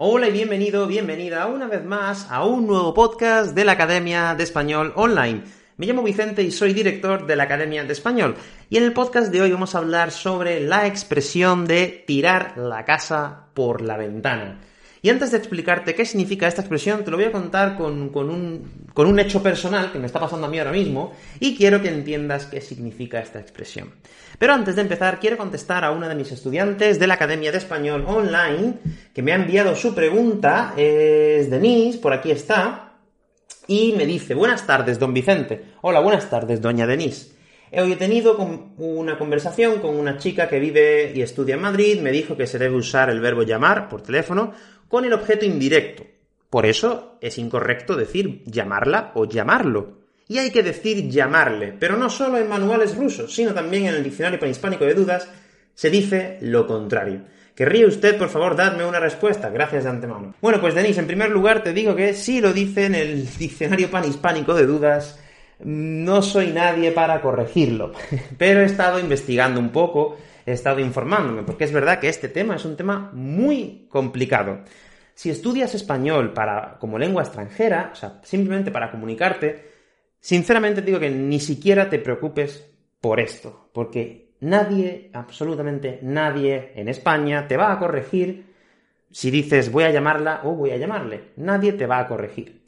Hola y bienvenido, bienvenida una vez más a un nuevo podcast de la Academia de Español Online. Me llamo Vicente y soy director de la Academia de Español. Y en el podcast de hoy vamos a hablar sobre la expresión de tirar la casa por la ventana. Y antes de explicarte qué significa esta expresión, te lo voy a contar con, un, con, un, hecho personal que me está pasando a mí ahora mismo y quiero que entiendas qué significa esta expresión. Pero antes de empezar, quiero contestar a una de mis estudiantes de la Academia de Español Online que me ha enviado su pregunta. Es Denise, por aquí está. Y me dice, buenas tardes, don Vicente. Hola, buenas tardes, doña Denise. Hoy he tenido una conversación con una chica que vive y estudia en Madrid, me dijo que se debe usar el verbo llamar por teléfono con el objeto indirecto. Por eso es incorrecto decir llamarla o llamarlo. Y hay que decir llamarle, pero no solo en manuales rusos, sino también en el diccionario panhispánico de dudas se dice lo contrario. ¿Querría usted, por favor, darme una respuesta? Gracias de antemano. Bueno, pues Denise, en primer lugar te digo que sí lo dice en el diccionario panhispánico de dudas, no soy nadie para corregirlo, pero he estado investigando un poco he estado informándome, porque es verdad que este tema es un tema muy complicado. Si estudias español para, como lengua extranjera, o sea, simplemente para comunicarte, sinceramente digo que ni siquiera te preocupes por esto, porque nadie, absolutamente nadie en España te va a corregir si dices voy a llamarla o voy a llamarle. Nadie te va a corregir.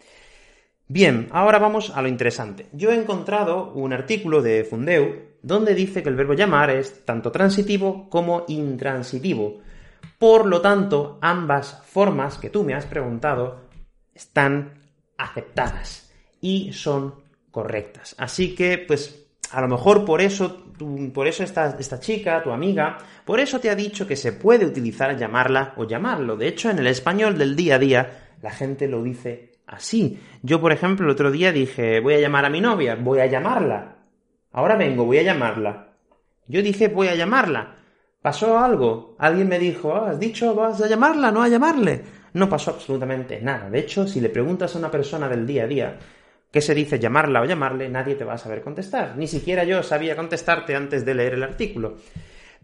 Bien, ahora vamos a lo interesante. Yo he encontrado un artículo de Fundeu donde dice que el verbo llamar es tanto transitivo como intransitivo. Por lo tanto, ambas formas que tú me has preguntado están aceptadas y son correctas. Así que, pues, a lo mejor por eso, por eso esta, esta chica, tu amiga, por eso te ha dicho que se puede utilizar llamarla o llamarlo. De hecho, en el español del día a día, la gente lo dice así. Yo, por ejemplo, el otro día dije, voy a llamar a mi novia, voy a llamarla. Ahora vengo, voy a llamarla. Yo dije, voy a llamarla. ¿Pasó algo? Alguien me dijo, ah, ¿has dicho vas a llamarla, no a llamarle? No pasó absolutamente nada. De hecho, si le preguntas a una persona del día a día qué se dice llamarla o llamarle, nadie te va a saber contestar. Ni siquiera yo sabía contestarte antes de leer el artículo.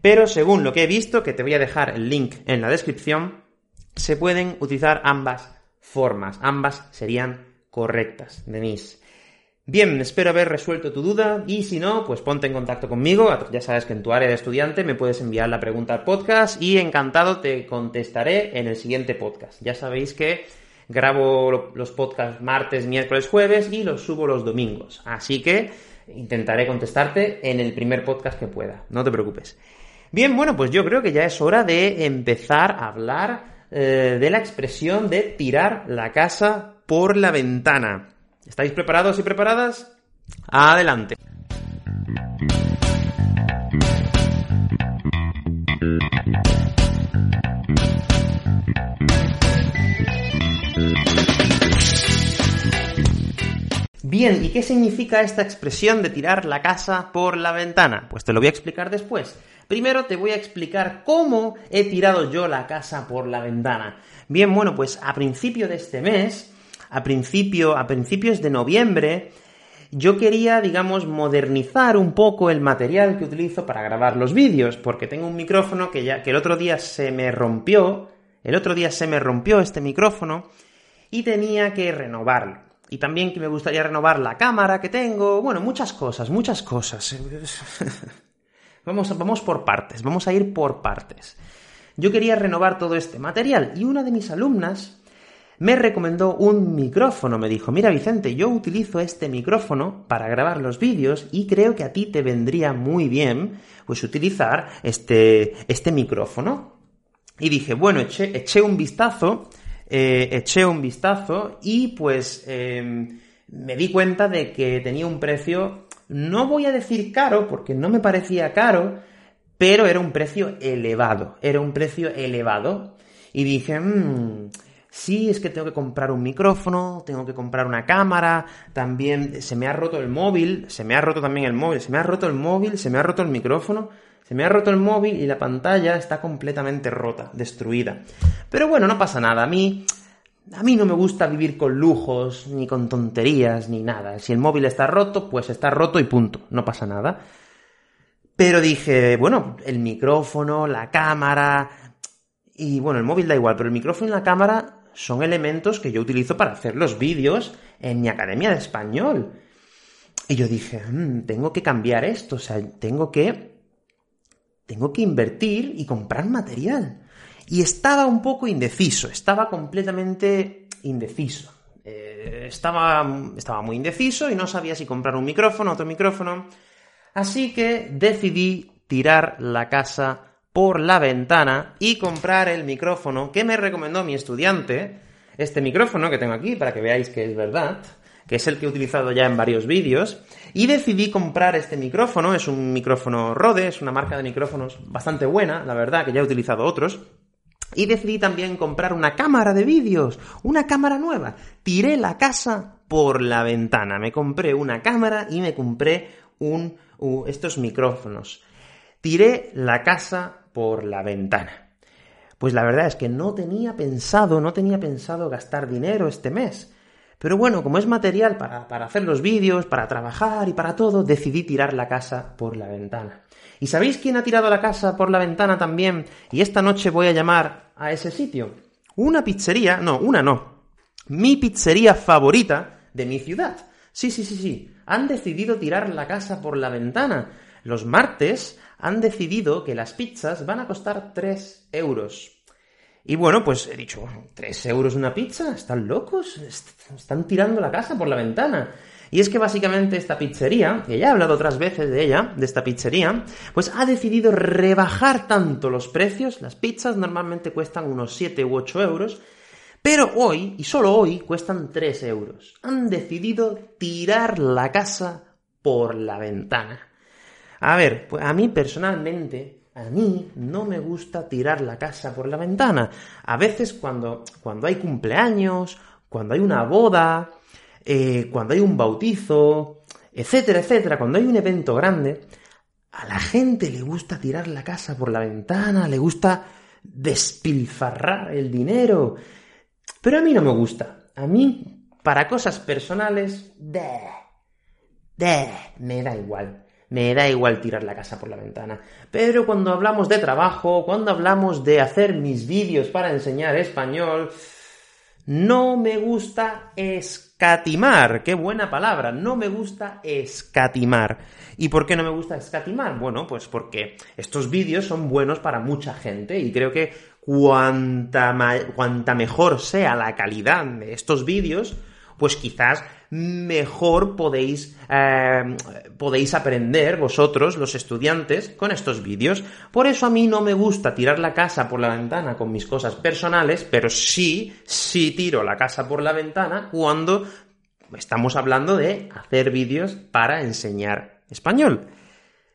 Pero según lo que he visto, que te voy a dejar el link en la descripción, se pueden utilizar ambas formas. Ambas serían correctas, Denise. Bien, espero haber resuelto tu duda y si no, pues ponte en contacto conmigo. Ya sabes que en tu área de estudiante me puedes enviar la pregunta al podcast y encantado te contestaré en el siguiente podcast. Ya sabéis que grabo los podcasts martes, miércoles, jueves y los subo los domingos. Así que intentaré contestarte en el primer podcast que pueda. No te preocupes. Bien, bueno, pues yo creo que ya es hora de empezar a hablar eh, de la expresión de tirar la casa por la ventana. ¿Estáis preparados y preparadas? Adelante. Bien, ¿y qué significa esta expresión de tirar la casa por la ventana? Pues te lo voy a explicar después. Primero te voy a explicar cómo he tirado yo la casa por la ventana. Bien, bueno, pues a principio de este mes a, principio, a principios de noviembre, yo quería, digamos, modernizar un poco el material que utilizo para grabar los vídeos, porque tengo un micrófono que ya, que el otro día se me rompió, el otro día se me rompió este micrófono y tenía que renovarlo. Y también que me gustaría renovar la cámara que tengo, bueno, muchas cosas, muchas cosas. vamos, vamos por partes, vamos a ir por partes. Yo quería renovar todo este material y una de mis alumnas me recomendó un micrófono. Me dijo, mira Vicente, yo utilizo este micrófono para grabar los vídeos y creo que a ti te vendría muy bien pues utilizar este, este micrófono. Y dije, bueno, eché, eché un vistazo, eh, eché un vistazo y pues em, me di cuenta de que tenía un precio, no voy a decir caro, porque no me parecía caro, pero era un precio elevado, era un precio elevado. Y dije, mmm, sí, es que tengo que comprar un micrófono, tengo que comprar una cámara, también se me ha roto el móvil, se me ha roto también el móvil, se me ha roto el móvil, se me ha roto el micrófono, se me ha roto el móvil y la pantalla está completamente rota, destruida. Pero bueno, no pasa nada, a mí... A mí no me gusta vivir con lujos, ni con tonterías, ni nada. Si el móvil está roto, pues está roto y punto. No pasa nada. Pero dije, bueno, el micrófono, la cámara, Y bueno, el móvil da igual, pero el micrófono y la cámara son elementos que yo utilizo para hacer los vídeos en mi academia de español. Y yo dije, mm, tengo que cambiar esto, o sea, tengo que tengo que invertir y comprar material. Y estaba un poco indeciso, estaba completamente indeciso. Eh, estaba, estaba muy indeciso y no sabía si comprar un micrófono, otro micrófono. Así que decidí tirar la casa por la ventana y comprar el micrófono que me recomendó mi estudiante. Este micrófono que tengo aquí, para que veáis que es verdad que es el que he utilizado ya en varios vídeos, y decidí comprar este micrófono, es un micrófono Rode, es una marca de micrófonos bastante buena, la verdad, que ya he utilizado otros, y decidí también comprar una cámara de vídeos, una cámara nueva. Tiré la casa por la ventana, me compré una cámara y me compré un, estos micrófonos. Tiré la casa por la ventana. Pues la verdad es que no tenía pensado, no tenía pensado gastar dinero este mes. Pero bueno, como es material para, para hacer los vídeos, para trabajar y para todo, decidí tirar la casa por la ventana. ¿Y sabéis quién ha tirado la casa por la ventana también? Y esta noche voy a llamar a ese sitio. Una pizzería, no, una no. Mi pizzería favorita de mi ciudad. Sí, sí, sí, sí. Han decidido tirar la casa por la ventana. Los martes han decidido que las pizzas van a costar 3 euros. Y bueno, pues he dicho, ¿tres euros una pizza? ¿Están locos? Están tirando la casa por la ventana. Y es que básicamente esta pizzería, que ya he hablado otras veces de ella, de esta pizzería, pues ha decidido rebajar tanto los precios. Las pizzas normalmente cuestan unos 7 u 8 euros, pero hoy, y solo hoy, cuestan 3 euros. Han decidido tirar la casa por la ventana. A ver, pues a mí personalmente a mí no me gusta tirar la casa por la ventana. A veces cuando, cuando hay cumpleaños, cuando hay una boda, eh, cuando hay un bautizo, etcétera, etcétera, cuando hay un evento grande, a la gente le gusta tirar la casa por la ventana, le gusta despilfarrar el dinero. Pero a mí no me gusta. A mí, para cosas personales, de, de, me da igual me da igual tirar la casa por la ventana. Pero cuando hablamos de trabajo, cuando hablamos de hacer mis vídeos para enseñar español, no me gusta escatimar. Qué buena palabra. No me gusta escatimar. ¿Y por qué no me gusta escatimar? Bueno, pues porque estos vídeos son buenos para mucha gente y creo que cuanta, cuanta mejor sea la calidad de estos vídeos, pues quizás mejor podéis, eh, podéis aprender vosotros, los estudiantes, con estos vídeos. Por eso a mí no me gusta tirar la casa por la ventana con mis cosas personales, pero sí, sí tiro la casa por la ventana cuando estamos hablando de hacer vídeos para enseñar español.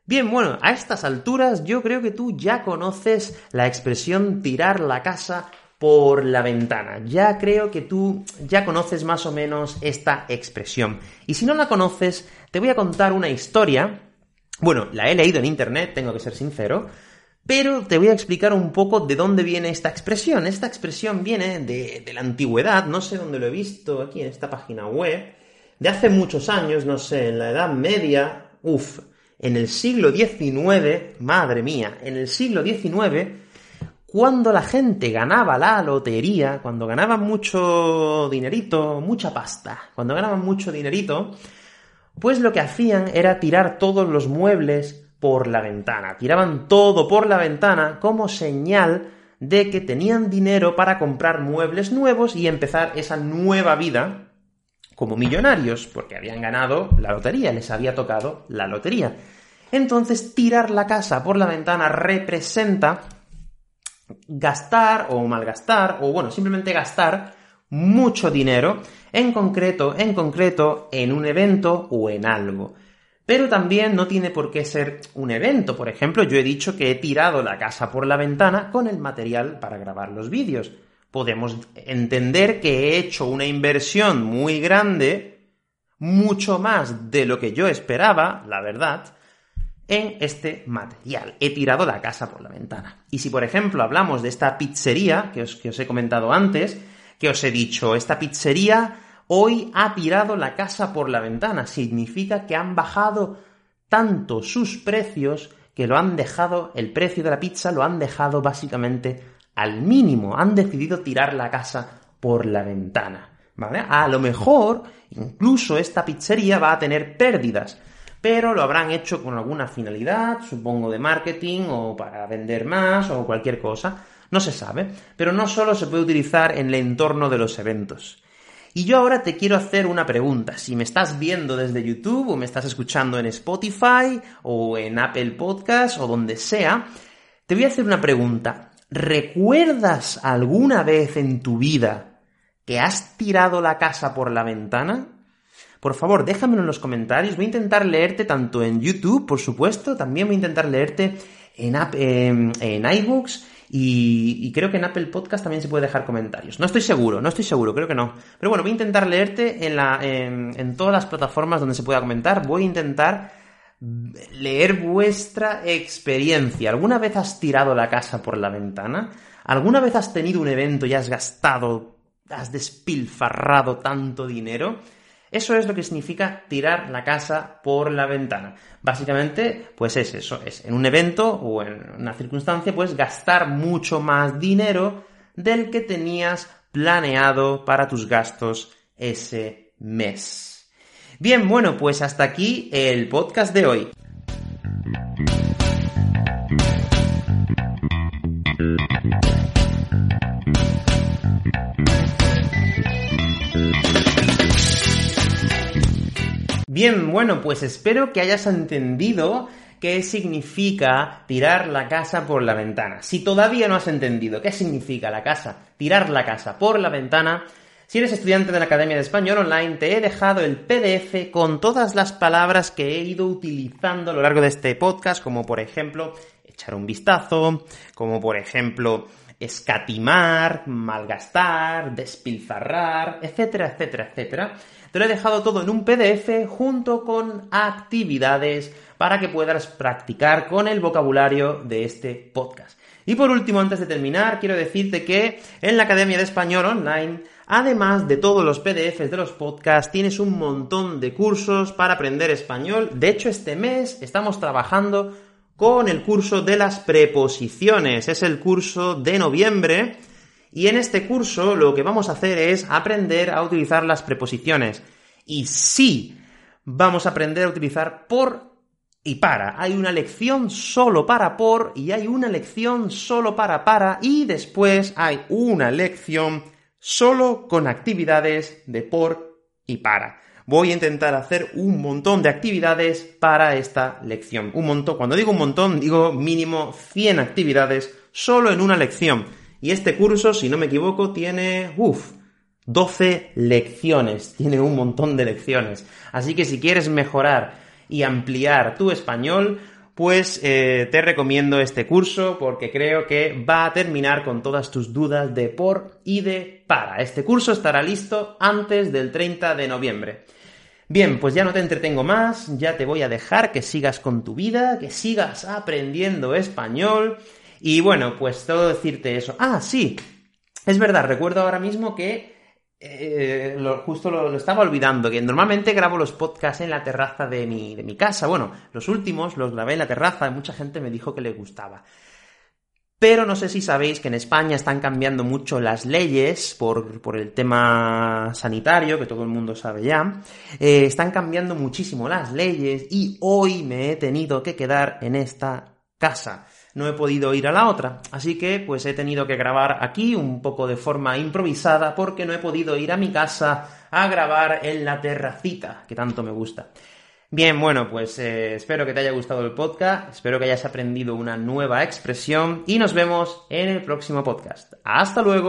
Bien, bueno, a estas alturas yo creo que tú ya conoces la expresión tirar la casa por la ventana. Ya creo que tú ya conoces más o menos esta expresión. Y si no la conoces, te voy a contar una historia. Bueno, la he leído en internet, tengo que ser sincero, pero te voy a explicar un poco de dónde viene esta expresión. Esta expresión viene de, la antigüedad, no sé dónde lo he visto, aquí en esta página web, de hace muchos años, no sé, en la Edad Media, uff, en el siglo XIX, madre mía, en el siglo XIX, cuando la gente ganaba la lotería, cuando ganaban mucho dinerito, mucha pasta, cuando ganaban mucho dinerito, pues lo que hacían era tirar todos los muebles por la ventana. Tiraban todo por la ventana como señal de que tenían dinero para comprar muebles nuevos y empezar esa nueva vida como millonarios, porque habían ganado la lotería, les había tocado la lotería. Entonces, tirar la casa por la ventana representa gastar o malgastar, o bueno, simplemente gastar mucho dinero, en concreto, en concreto, en un evento o en algo. Pero también no tiene por qué ser un evento. Por ejemplo, yo he dicho que he tirado la casa por la ventana con el material para grabar los vídeos. Podemos entender que he hecho una inversión muy grande, mucho más de lo que yo esperaba, la verdad, en este material. He tirado la casa por la ventana. Y si, por ejemplo, hablamos de esta pizzería que os, que os he comentado antes, que os he dicho, esta pizzería hoy ha tirado la casa por la ventana, significa que han bajado tanto sus precios que lo han dejado, el precio de la pizza lo han dejado básicamente al mínimo, han decidido tirar la casa por la ventana. ¿Vale? A lo mejor, incluso esta pizzería va a tener pérdidas, pero lo habrán hecho con alguna finalidad, supongo de marketing o para vender más o cualquier cosa. No se sabe, pero no solo se puede utilizar en el entorno de los eventos. Y yo ahora te quiero hacer una pregunta. Si me estás viendo desde YouTube o me estás escuchando en Spotify o en Apple Podcast o donde sea, te voy a hacer una pregunta. ¿Recuerdas alguna vez en tu vida que has tirado la casa por la ventana? Por favor, déjamelo en los comentarios. Voy a intentar leerte tanto en YouTube, por supuesto, también voy a intentar leerte en, en, en iBooks y, creo que en Apple Podcast también se puede dejar comentarios. No estoy seguro, no estoy seguro, creo que no. Pero bueno, voy a intentar leerte en, en, todas las plataformas donde se pueda comentar. Voy a intentar leer vuestra experiencia. ¿Alguna vez has tirado la casa por la ventana? ¿Alguna vez has tenido un evento y has gastado, has despilfarrado tanto dinero? Eso es lo que significa tirar la casa por la ventana. Básicamente, pues es eso, es en un evento o en una circunstancia, pues gastar mucho más dinero del que tenías planeado para tus gastos ese mes. Bien, bueno, pues hasta aquí el podcast de hoy. Bien, bueno, pues espero que hayas entendido qué significa tirar la casa por la ventana. Si todavía no has entendido qué significa la casa, tirar la casa por la ventana, si eres estudiante de la Academia de Español Online, te he dejado el PDF con todas las palabras que he ido utilizando a lo largo de este podcast, como por ejemplo echar un vistazo, como por ejemplo escatimar, malgastar, despilfarrar, etcétera, etcétera, etcétera. Te lo he dejado todo en un PDF junto con actividades para que puedas practicar con el vocabulario de este podcast. Y por último, antes de terminar, quiero decirte que en la Academia de Español Online, además de todos los PDFs de los podcasts, tienes un montón de cursos para aprender español. De hecho, este mes estamos trabajando con el curso de las preposiciones. Es el curso de noviembre y en este curso lo que vamos a hacer es aprender a utilizar las preposiciones. Y sí, vamos a aprender a utilizar por y para. Hay una lección solo para por y hay una lección solo para para y después hay una lección solo con actividades de por y para. Voy a intentar hacer un montón de actividades para esta lección. Un montón, cuando digo un montón, digo mínimo 100 actividades solo en una lección. Y este curso, si no me equivoco, tiene, uff, 12 lecciones. Tiene un montón de lecciones. Así que si quieres mejorar y ampliar tu español, pues eh, te recomiendo este curso porque creo que va a terminar con todas tus dudas de por y de para. Este curso estará listo antes del 30 de noviembre. Bien, pues ya no te entretengo más, ya te voy a dejar que sigas con tu vida, que sigas aprendiendo español y bueno, pues todo decirte eso. Ah, sí, es verdad, recuerdo ahora mismo que eh, justo lo, estaba olvidando, que normalmente grabo los podcasts en la terraza de mi, de mi casa. Bueno, los últimos los grabé en la terraza, mucha gente me dijo que le gustaba. Pero no sé si sabéis que en España están cambiando mucho las leyes por, por el tema sanitario, que todo el mundo sabe ya. Eh, están cambiando muchísimo las leyes y hoy me he tenido que quedar en esta casa no he podido ir a la otra. Así que pues he tenido que grabar aquí un poco de forma improvisada porque no he podido ir a mi casa a grabar en la terracita, que tanto me gusta. Bien, bueno, pues eh, espero que te haya gustado el podcast, espero que hayas aprendido una nueva expresión y nos vemos en el próximo podcast. Hasta luego.